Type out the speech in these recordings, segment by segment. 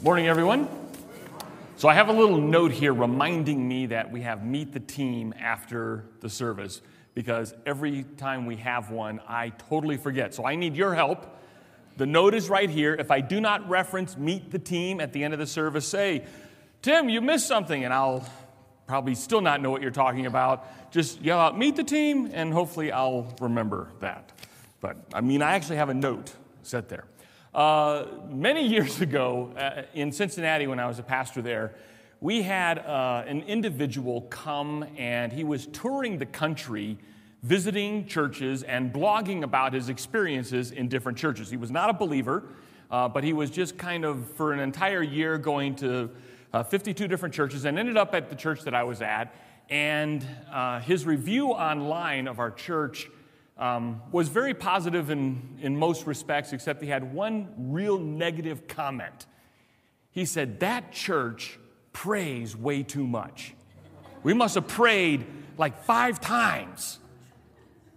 Morning, everyone. So, I have a little note here reminding me that we have Meet the Team after the service because every time we have one, I totally forget. So, I need your help. The note is right here. If I do not reference Meet the Team at the end of the service, say, Tim, you missed something, and I'll probably still not know what you're talking about. Just yell out, Meet the Team, and hopefully I'll remember that. But I mean, I actually have a note set there. Uh, many years ago uh, in Cincinnati, when I was a pastor there, we had uh, an individual come and he was touring the country, visiting churches and blogging about his experiences in different churches. He was not a believer, uh, but he was just kind of for an entire year going to uh, 52 different churches and ended up at the church that I was at. And his review online of our church um, was very positive in, in most respects, except he had one real negative comment. He said, That church prays way too much. We must have prayed like five times.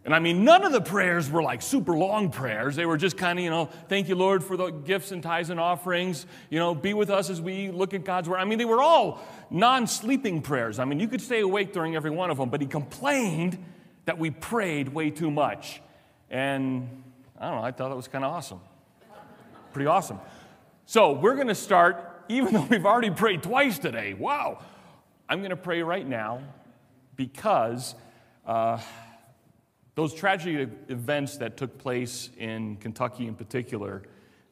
And I mean, none of the prayers were like super long prayers. They were just kind of, you know, thank you, Lord, for the gifts and tithes and offerings. You know, be with us as we look at God's word. I mean, they were all non sleeping prayers. I mean, you could stay awake during every one of them, but he complained that we prayed way too much. And I don't know, I thought that was kind of awesome. Pretty awesome. So we're going to start, even though we've already prayed twice today. Wow. I'm going to pray right now because uh, those tragic events that took place in Kentucky in particular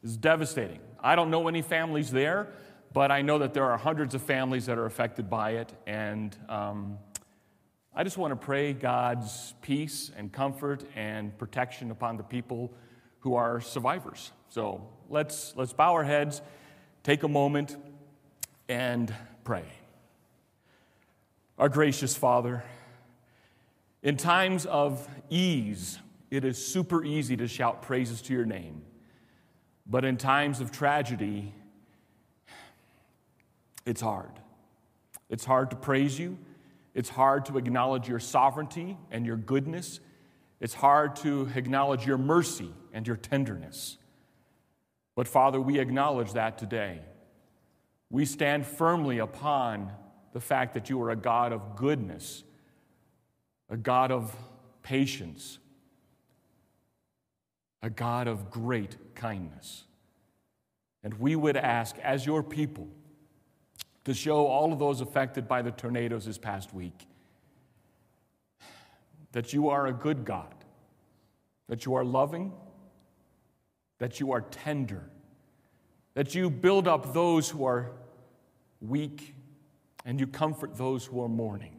is devastating. I don't know any families there, but I know that there are hundreds of families that are affected by it. And um, I just want to pray God's peace and comfort and protection upon the people who are survivors. So let's, let's bow our heads, take a moment, and pray. Our gracious Father, in times of ease, it is super easy to shout praises to your name. But in times of tragedy, it's hard. It's hard to praise you. It's hard to acknowledge your sovereignty and your goodness. It's hard to acknowledge your mercy and your tenderness. But Father, we acknowledge that today. We stand firmly upon the fact that you are a God of goodness, a God of patience, a God of great kindness. And we would ask, as your people, to show all of those affected by the tornadoes this past week that you are a good God, that you are loving, that you are tender, that you build up those who are weak, and you comfort those who are mourning.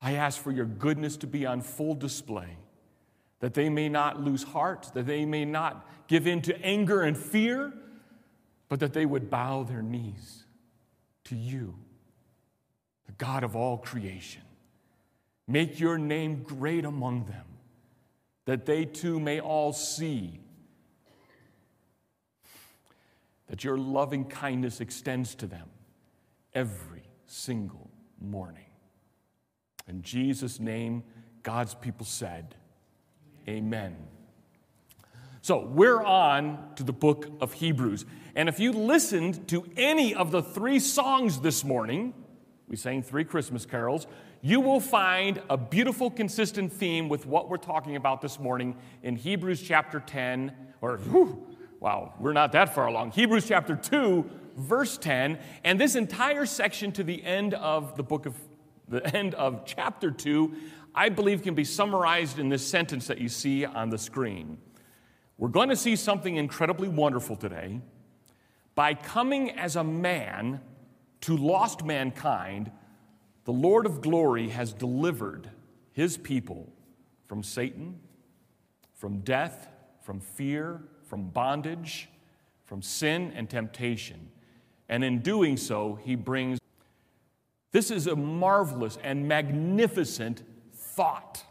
I ask for your goodness to be on full display, that they may not lose heart, that they may not give in to anger and fear, but that they would bow their knees to you, the God of all creation. Make your name great among them, that they too may all see that your loving kindness extends to them every single morning. In Jesus' name, God's people said, Amen. So we're on to the book of Hebrews. And if you listened to any of the three songs this morning, we sang three Christmas carols, you will find a beautiful, consistent theme with what we're talking about this morning in Hebrews chapter 10, or whew, wow, we're not that far along. Hebrews chapter 2, verse 10, and this entire section to the end of the book of the end of chapter 2, I believe can be summarized in this sentence that you see on the screen. We're going to see something incredibly wonderful today. By coming as a man to lost mankind, the Lord of glory has delivered his people from Satan, from death, from fear, from bondage, from sin and temptation. And in doing so, he brings. This is a marvelous and magnificent thought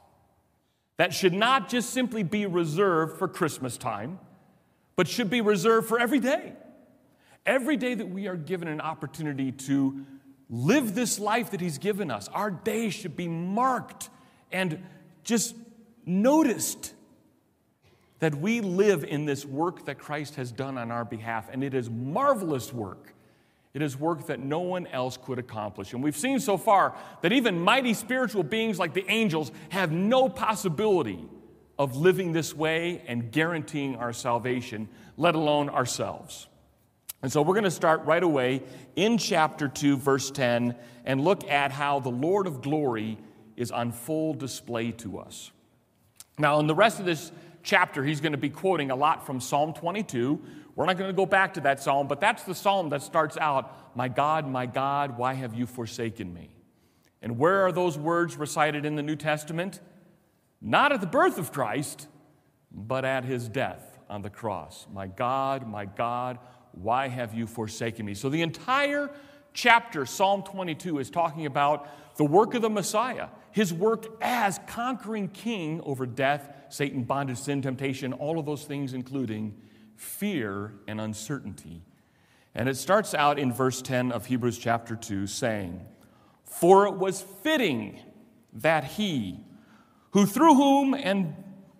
that should not just simply be reserved for Christmas time, but should be reserved for every day. Every day that we are given an opportunity to live this life that He's given us, our day should be marked and just noticed that we live in this work that Christ has done on our behalf, and it is marvelous work. It is work that no one else could accomplish. And we've seen so far that even mighty spiritual beings like the angels have no possibility of living this way and guaranteeing our salvation, let alone ourselves. And so we're going to start right away in chapter 2, verse 10, and look at how the Lord of glory is on full display to us. Now, in the rest of this chapter, he's going to be quoting a lot from Psalm 22. We're not going to go back to that psalm, but that's the psalm that starts out, My God, my God, why have you forsaken me? And where are those words recited in the New Testament? Not at the birth of Christ, but at his death on the cross. My God, my God, why have you forsaken me? So the entire chapter, Psalm 22, is talking about the work of the Messiah, his work as conquering king over death, Satan, bondage, sin, temptation, all of those things, including fear and uncertainty. And it starts out in verse 10 of Hebrews chapter 2 saying, For it was fitting that he, who through whom and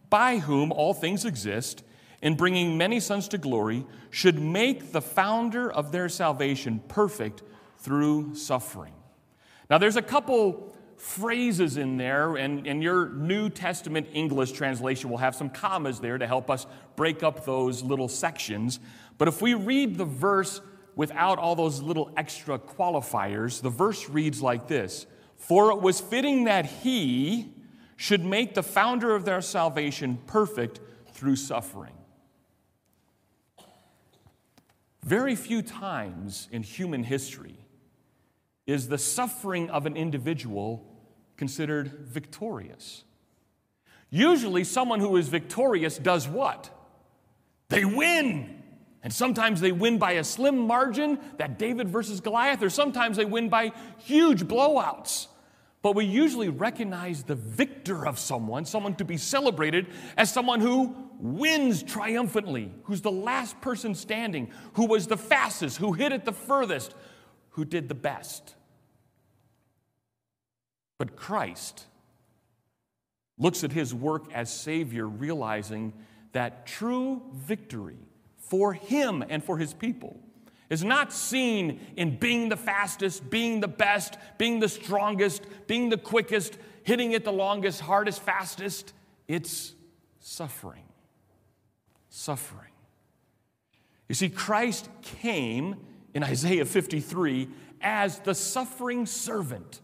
by whom all things exist, in bringing many sons to glory, should make the founder of their salvation perfect through suffering. Now, there's a couple phrases in there, and, and your New Testament English translation will have some commas there to help us break up those little sections. But if we read the verse without all those little extra qualifiers, the verse reads like this For it was fitting that he should make the founder of their salvation perfect through suffering. Very few times in human history is the suffering of an individual considered victorious. Usually, someone who is victorious does what? They win. And sometimes they win by a slim margin, that David versus Goliath, or sometimes they win by huge blowouts. But we usually recognize the victor of someone, someone to be celebrated, as someone who wins triumphantly, who's the last person standing, who was the fastest, who hit it the furthest, who did the best. But Christ looks at his work as Savior, realizing that true victory for him and for his people is not seen in being the fastest, being the best, being the strongest, being the quickest, hitting it the longest, hardest, fastest. It's suffering. Suffering. You see, Christ came in Isaiah 53 as the suffering servant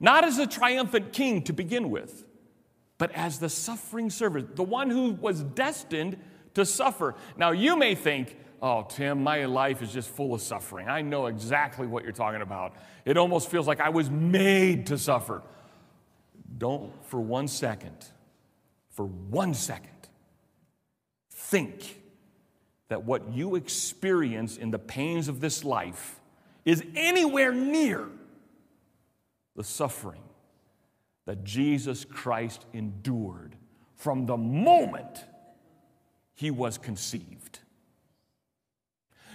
not as a triumphant king to begin with, but as the suffering servant, the one who was destined to suffer. Now, you may think, oh, Tim, my life is just full of suffering. I know exactly what you're talking about. It almost feels like I was made to suffer. Don't for one second, for one second, think that what you experience in the pains of this life is anywhere near the suffering that Jesus Christ endured from the moment he was conceived.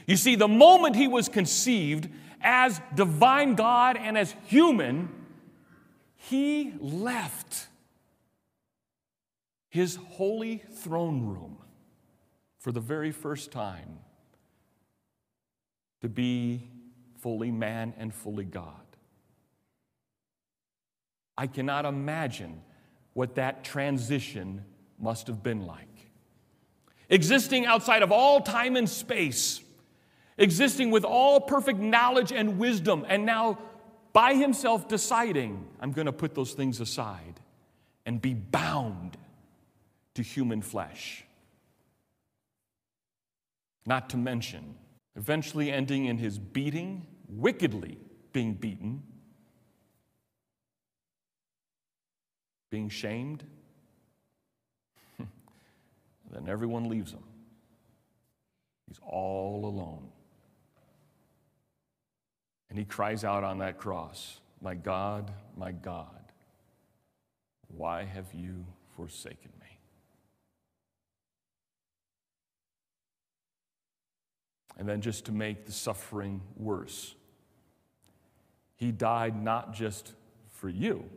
You see, the moment he was conceived as divine God and as human, he left his holy throne room for the very first time to be fully man and fully God. I cannot imagine what that transition must have been like. Existing outside of all time and space, existing with all perfect knowledge and wisdom, and now by himself deciding, I'm going to put those things aside and be bound to human flesh. Not to mention, eventually ending in his beating, wickedly being beaten, being shamed, then everyone leaves him. He's all alone. And he cries out on that cross, My God, my God, why have you forsaken me? And then, just to make the suffering worse, he died not just for you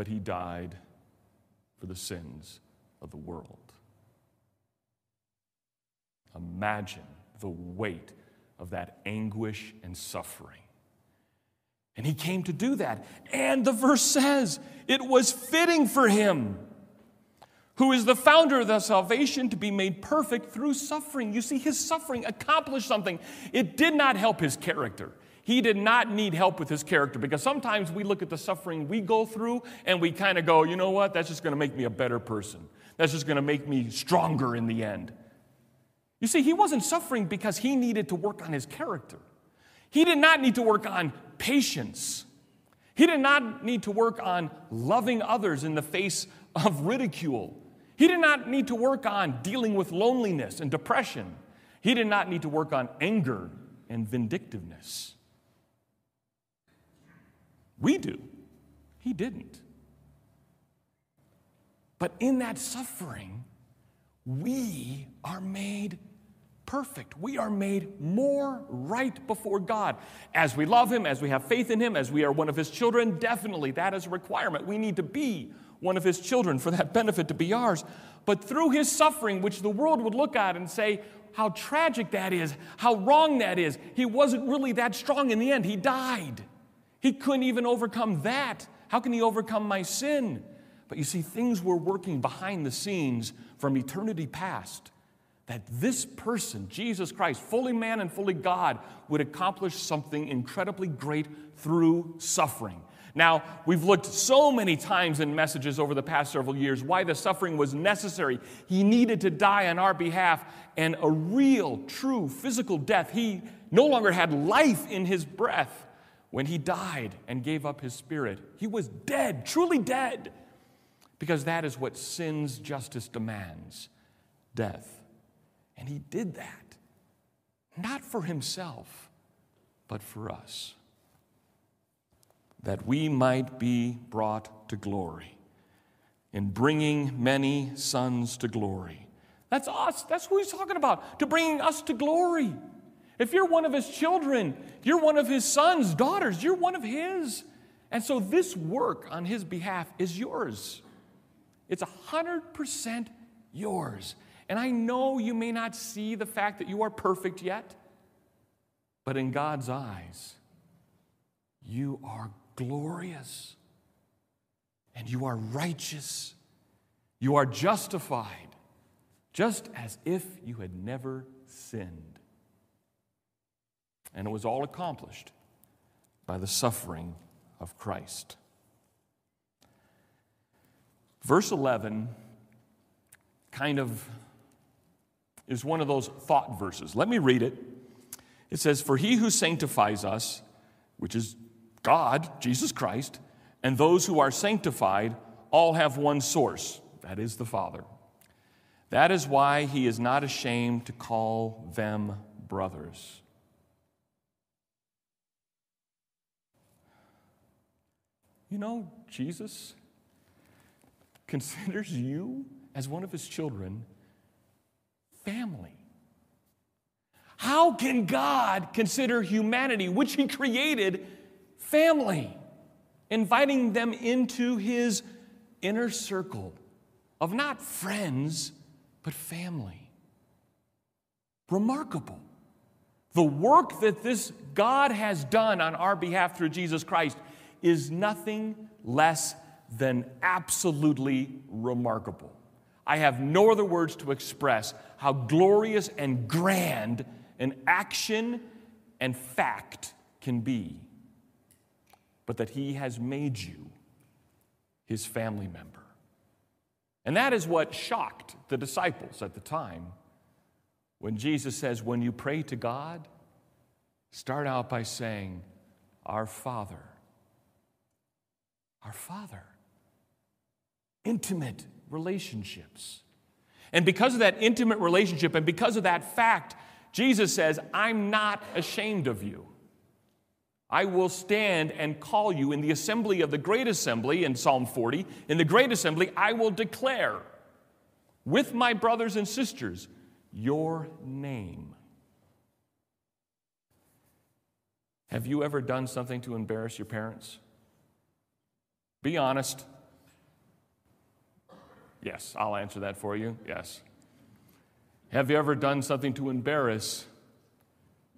but he died for the sins of the world. Imagine the weight of that anguish and suffering. And he came to do that. And the verse says it was fitting for him, who is the founder of the salvation, to be made perfect through suffering. You see, his suffering accomplished something. It did not help his character. He did not need help with his character because sometimes we look at the suffering we go through and we kind of go, you know what, that's just going to make me a better person. That's just going to make me stronger in the end. You see, he wasn't suffering because he needed to work on his character. He did not need to work on patience. He did not need to work on loving others in the face of ridicule. He did not need to work on dealing with loneliness and depression. He did not need to work on anger and vindictiveness. We do. He didn't. But in that suffering, we are made perfect. We are made more right before God. As we love Him, as we have faith in Him, as we are one of His children, definitely that is a requirement. We need to be one of His children for that benefit to be ours. But through His suffering, which the world would look at and say, how tragic that is, how wrong that is, He wasn't really that strong in the end. He died. He couldn't even overcome that. How can He overcome my sin? But you see, things were working behind the scenes from eternity past that this person, Jesus Christ, fully man and fully God, would accomplish something incredibly great through suffering. Now, we've looked so many times in messages over the past several years why the suffering was necessary. He needed to die on our behalf, and a real, true physical death. He no longer had life in his breath when he died and gave up his spirit. He was dead, truly dead, because that is what sin's justice demands death. And he did that, not for himself, but for us, that we might be brought to glory in bringing many sons to glory. That's us. That's who he's talking about, to bringing us to glory. If you're one of his children, you're one of his sons, daughters, you're one of his. And so this work on his behalf is yours. It's 100% yours. And I know you may not see the fact that you are perfect yet, but in God's eyes, you are glorious and you are righteous. You are justified, just as if you had never sinned. And it was all accomplished by the suffering of Christ. Verse 11 kind of is one of those thought verses. Let me read it. It says, For he who sanctifies us, which is God, Jesus Christ, and those who are sanctified all have one source, that is the Father. That is why he is not ashamed to call them brothers. You know, Jesus considers you as one of his children family. How can God consider humanity, which He created, family, inviting them into His inner circle of not friends, but family? Remarkable. The work that this God has done on our behalf through Jesus Christ is nothing less than absolutely remarkable. I have no other words to express how glorious and grand an action and fact can be, but that He has made you His family member. And that is what shocked the disciples at the time when Jesus says, When you pray to God, start out by saying, Our Father. Our Father. Intimate relationships. And because of that intimate relationship and because of that fact, Jesus says, I'm not ashamed of you. I will stand and call you in the assembly of the great assembly in Psalm 40. In the great assembly, I will declare with my brothers and sisters your name. Have you ever done something to embarrass your parents? Be honest. Yes, I'll answer that for you. Yes. Have you ever done something to embarrass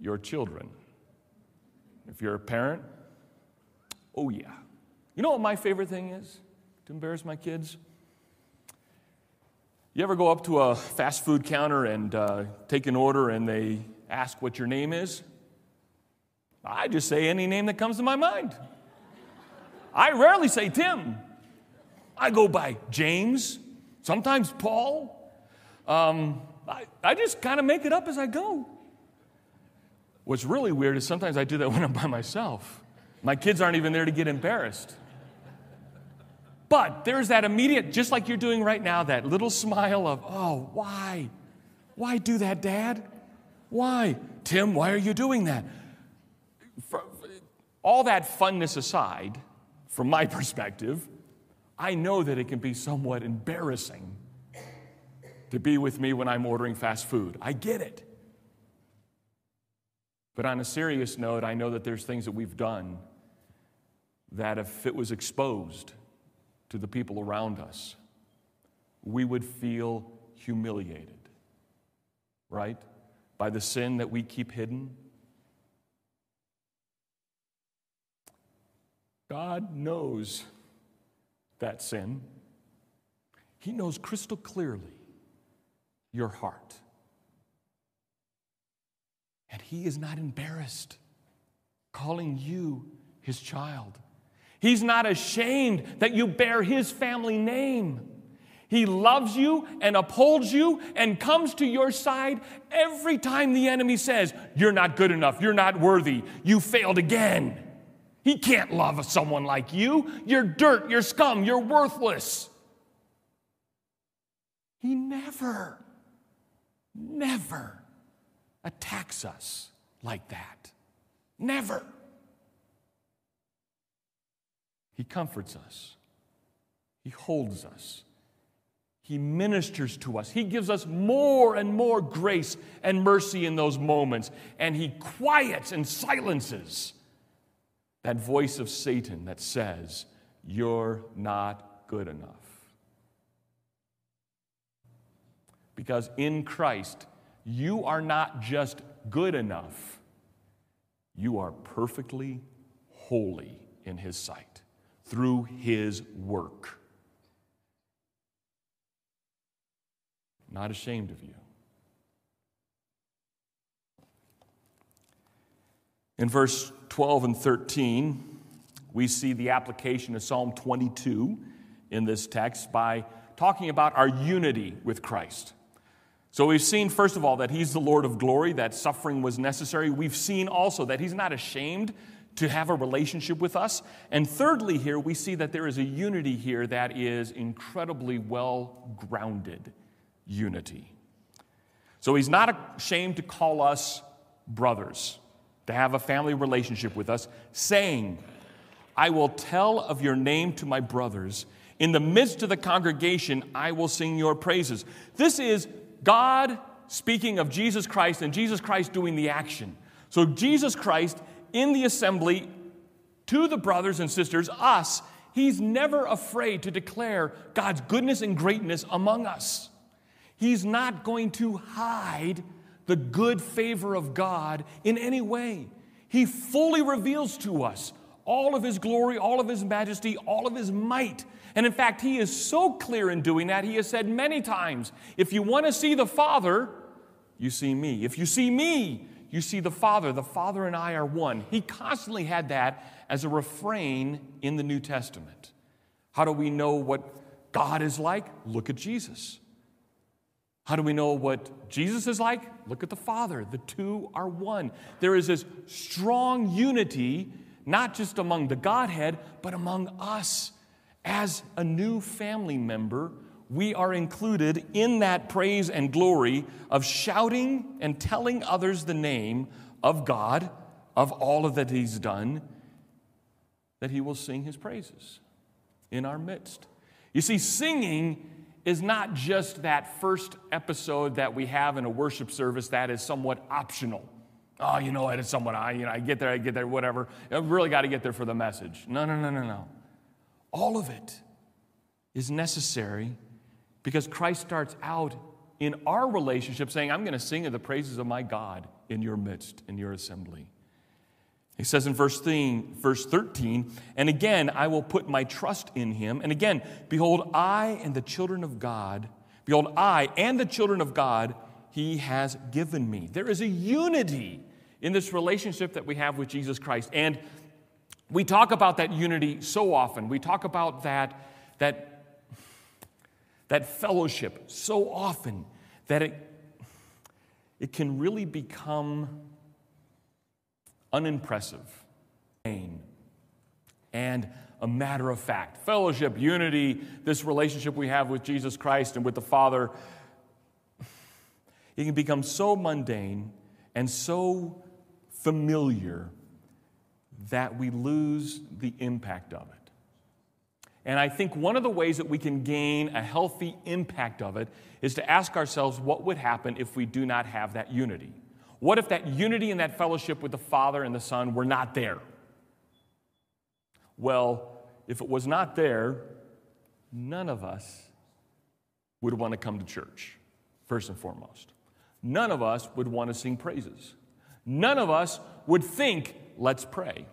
your children? If you're a parent, oh yeah. You know what my favorite thing is to embarrass my kids? You ever go up to a fast food counter and uh, take an order and they ask what your name is? I just say any name that comes to my mind. I rarely say Tim. I go by James, sometimes Paul. Um, I, I just kind of make it up as I go. What's really weird is sometimes I do that when I'm by myself. My kids aren't even there to get embarrassed. But there's that immediate, just like you're doing right now, that little smile of, oh, why? Why do that, Dad? Why? Tim, why are you doing that? For, all that funness aside, from my perspective, I know that it can be somewhat embarrassing to be with me when I'm ordering fast food. I get it. But on a serious note, I know that there's things that we've done that if it was exposed to the people around us, we would feel humiliated, right? By the sin that we keep hidden. God knows that sin. He knows crystal clearly your heart. And He is not embarrassed calling you His child. He's not ashamed that you bear His family name. He loves you and upholds you and comes to your side every time the enemy says, You're not good enough, you're not worthy, you failed again. He can't love someone like you. You're dirt, you're scum, you're worthless. He never never attacks us like that. Never. He comforts us, He holds us, He ministers to us, He gives us more and more grace and mercy in those moments, and He quiets and silences that voice of Satan that says, You're not good enough. Because in Christ, you are not just good enough, you are perfectly holy in His sight through His work. Not ashamed of you. In verse 12 and 13, we see the application of Psalm 22 in this text by talking about our unity with Christ. So we've seen, first of all, that he's the Lord of glory, that suffering was necessary. We've seen also that he's not ashamed to have a relationship with us. And thirdly, here we see that there is a unity here that is incredibly well grounded unity. So he's not ashamed to call us brothers, to have a family relationship with us, saying, I will tell of your name to my brothers. In the midst of the congregation, I will sing your praises. This is God speaking of Jesus Christ and Jesus Christ doing the action. So, Jesus Christ in the assembly to the brothers and sisters, us, he's never afraid to declare God's goodness and greatness among us. He's not going to hide the good favor of God in any way. He fully reveals to us all of his glory, all of his majesty, all of his might. And in fact, he is so clear in doing that, he has said many times if you want to see the Father, you see me. If you see me, you see the Father. The Father and I are one. He constantly had that as a refrain in the New Testament. How do we know what God is like? Look at Jesus. How do we know what Jesus is like? Look at the Father. The two are one. There is this strong unity, not just among the Godhead, but among us as a new family member, we are included in that praise and glory of shouting and telling others the name of God, of all of that He's done, that He will sing His praises in our midst. You see, singing is not just that first episode that we have in a worship service that is somewhat optional. Oh, you know, it's somewhat, I, you know, I get there, I get there, whatever. I really got to get there for the message. No, no, no, no, no. All of it is necessary Because Christ starts out in our relationship saying, I'm going to sing of the praises of my God in your midst, in your assembly. He says in verse 13, verse 13, and again, I will put my trust in him. And again, behold, I and the children of God, behold, I and the children of God, he has given me. There is a unity in this relationship that we have with Jesus Christ. And we talk about that unity so often. We talk about that, that, that fellowship so often that it, it can really become unimpressive, and a matter of fact. Fellowship, unity, this relationship we have with Jesus Christ and with the Father, it can become so mundane and so familiar that we lose the impact of it. And I think one of the ways that we can gain a healthy impact of it is to ask ourselves what would happen if we do not have that unity? What if that unity and that fellowship with the Father and the Son were not there? Well, if it was not there, none of us would want to come to church, first and foremost. None of us would want to sing praises. None of us would think, let's pray.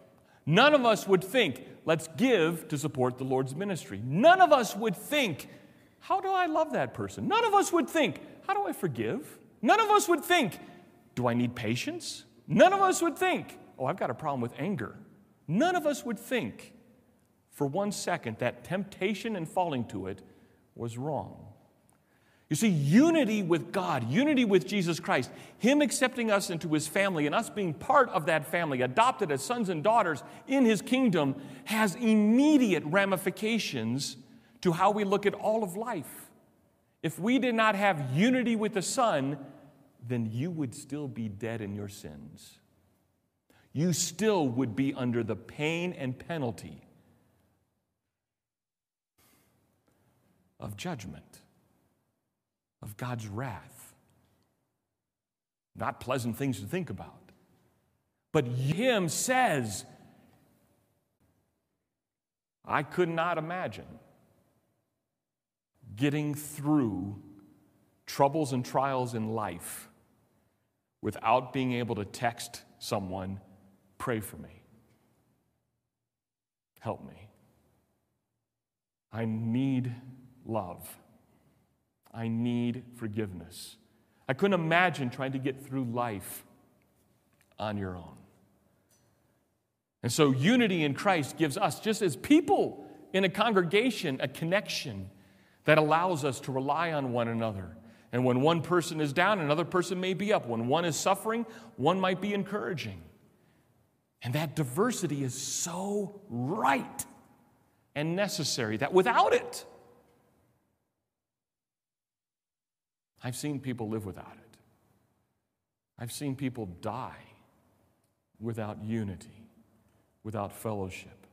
None of us would think, let's give to support the Lord's ministry. None of us would think, how do I love that person? None of us would think, how do I forgive? None of us would think, do I need patience? None of us would think, oh, I've got a problem with anger. None of us would think for one second that temptation and falling to it was wrong. You see, unity with God, unity with Jesus Christ, Him accepting us into His family and us being part of that family, adopted as sons and daughters in His kingdom, has immediate ramifications to how we look at all of life. If we did not have unity with the Son, then you would still be dead in your sins. You still would be under the pain and penalty of judgment, of God's wrath. Not pleasant things to think about. But Him says, I could not imagine getting through troubles and trials in life without being able to text someone, pray for me. Help me. I need love. I need forgiveness. I couldn't imagine trying to get through life on your own. And so, unity in Christ gives us, just as people in a congregation, a connection that allows us to rely on one another and when one person is down, another person may be up. When one is suffering, one might be encouraging. And that diversity is so right and necessary that without it, I've seen people live without it. I've seen people die without unity, without fellowship,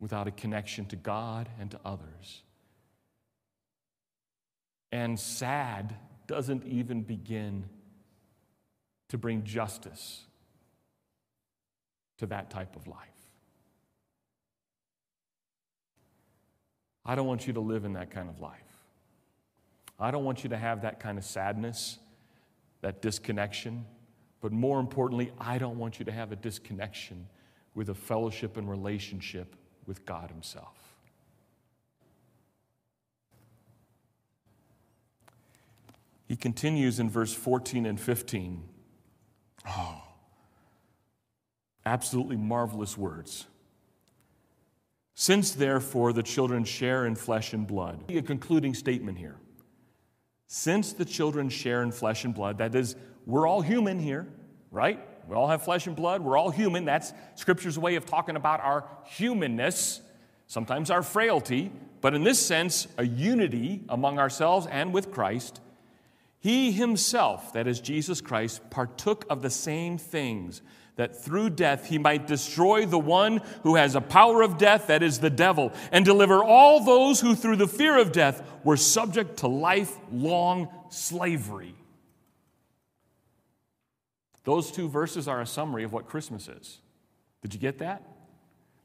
without a connection to God and to others. And sad doesn't even begin to bring justice to that type of life. I don't want you to live in that kind of life. I don't want you to have that kind of sadness, that disconnection. But more importantly, I don't want you to have a disconnection with a fellowship and relationship with God Himself. He continues in verse 14 and 15. Oh, absolutely marvelous words. Since therefore the children share in flesh and blood, a concluding statement here. Since the children share in flesh and blood, that is, we're all human here, right? We all have flesh and blood. We're all human. That's Scripture's way of talking about our humanness, sometimes our frailty, but in this sense, a unity among ourselves and with Christ. He himself, that is Jesus Christ, partook of the same things, that through death he might destroy the one who has a power of death, that is the devil, and deliver all those who through the fear of death were subject to lifelong slavery. Those two verses are a summary of what Christmas is. Did you get that?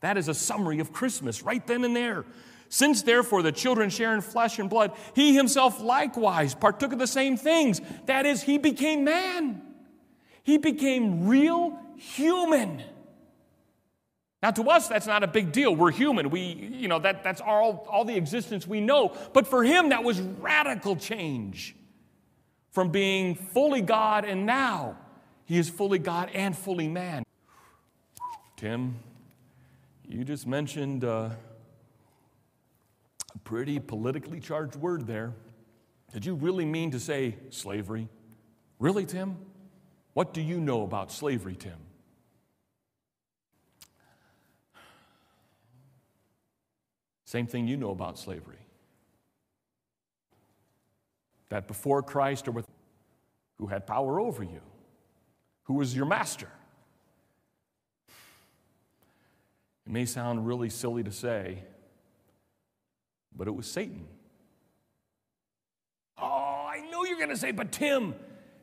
That is a summary of Christmas right then and there. Since therefore the children share in flesh and blood, he himself likewise partook of the same things. That is, he became man. He became real human. Now, to us, that's not a big deal. We're human. We, you know, that, that's all, all the existence we know. But for him, that was radical change from being fully God and now he is fully God and fully man. Tim, you just mentioned uh, pretty politically charged word there. Did you really mean to say slavery? Really, Tim? What do you know about slavery, Tim? Same thing you know about slavery. That before Christ or with who had power over you, who was your master. It may sound really silly to say, but it was Satan. Oh, I know you're going to say, but Tim,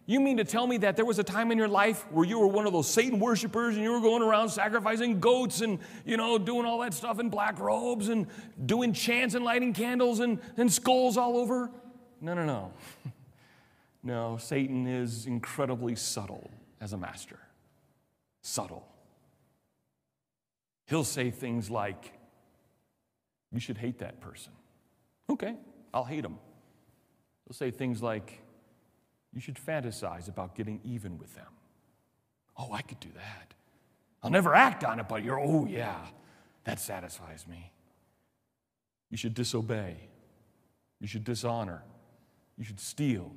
you mean to tell me that there was a time in your life where you were one of those Satan worshipers and you were going around sacrificing goats and, you know, doing all that stuff in black robes and doing chants and lighting candles and, and skulls all over? No, no, no. no, Satan is incredibly subtle as a master. Subtle. He'll say things like, You should hate that person. Okay, I'll hate them. They'll say things like, You should fantasize about getting even with them. Oh, I could do that. I'll never act on it, but you're, oh, yeah, that satisfies me. You should disobey. You should dishonor. You should steal.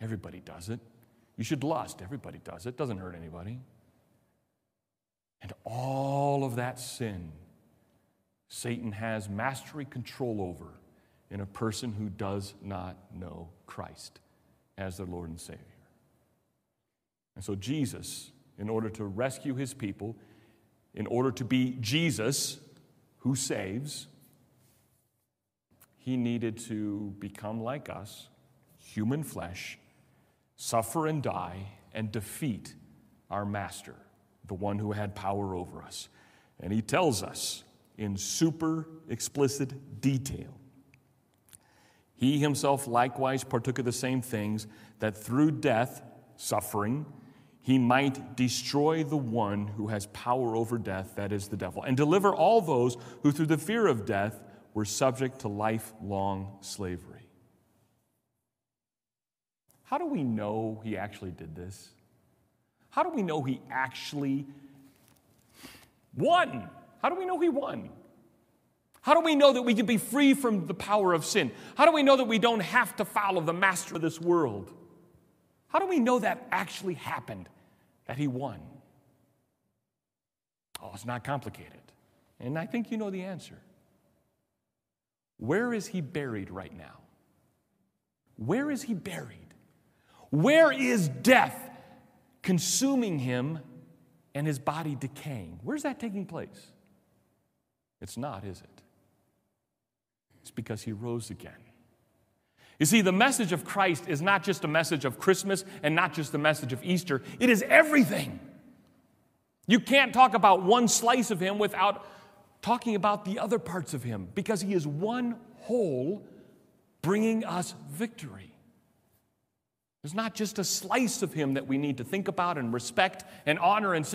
Everybody does it. You should lust. Everybody does it, doesn't hurt anybody. And all of that sin, Satan has mastery control over in a person who does not know Christ as their Lord and Savior. And so, Jesus, in order to rescue his people, in order to be Jesus who saves, he needed to become like us, human flesh suffer and die and defeat our master, the one who had power over us. And he tells us in super explicit detail. He himself likewise partook of the same things, that through death, suffering, he might destroy the one who has power over death, that is the devil, and deliver all those who through the fear of death were subject to lifelong slavery. How do we know he actually did this? How do we know he actually won? How do we know he won? How do we know that we can be free from the power of sin? How do we know that we don't have to follow the master of this world? How do we know that actually happened, that he won? Oh, it's not complicated. And I think you know the answer. Where is he buried right now? Where is he buried? Where is death consuming him and his body decaying? Where's that taking place? It's not, is it? It's because he rose again. You see, the message of Christ is not just a message of Christmas and not just the message of Easter, it is everything. You can't talk about one slice of him without talking about the other parts of him because he is one whole bringing us victory. There's not just a slice of him that we need to think about and respect and honor and sing.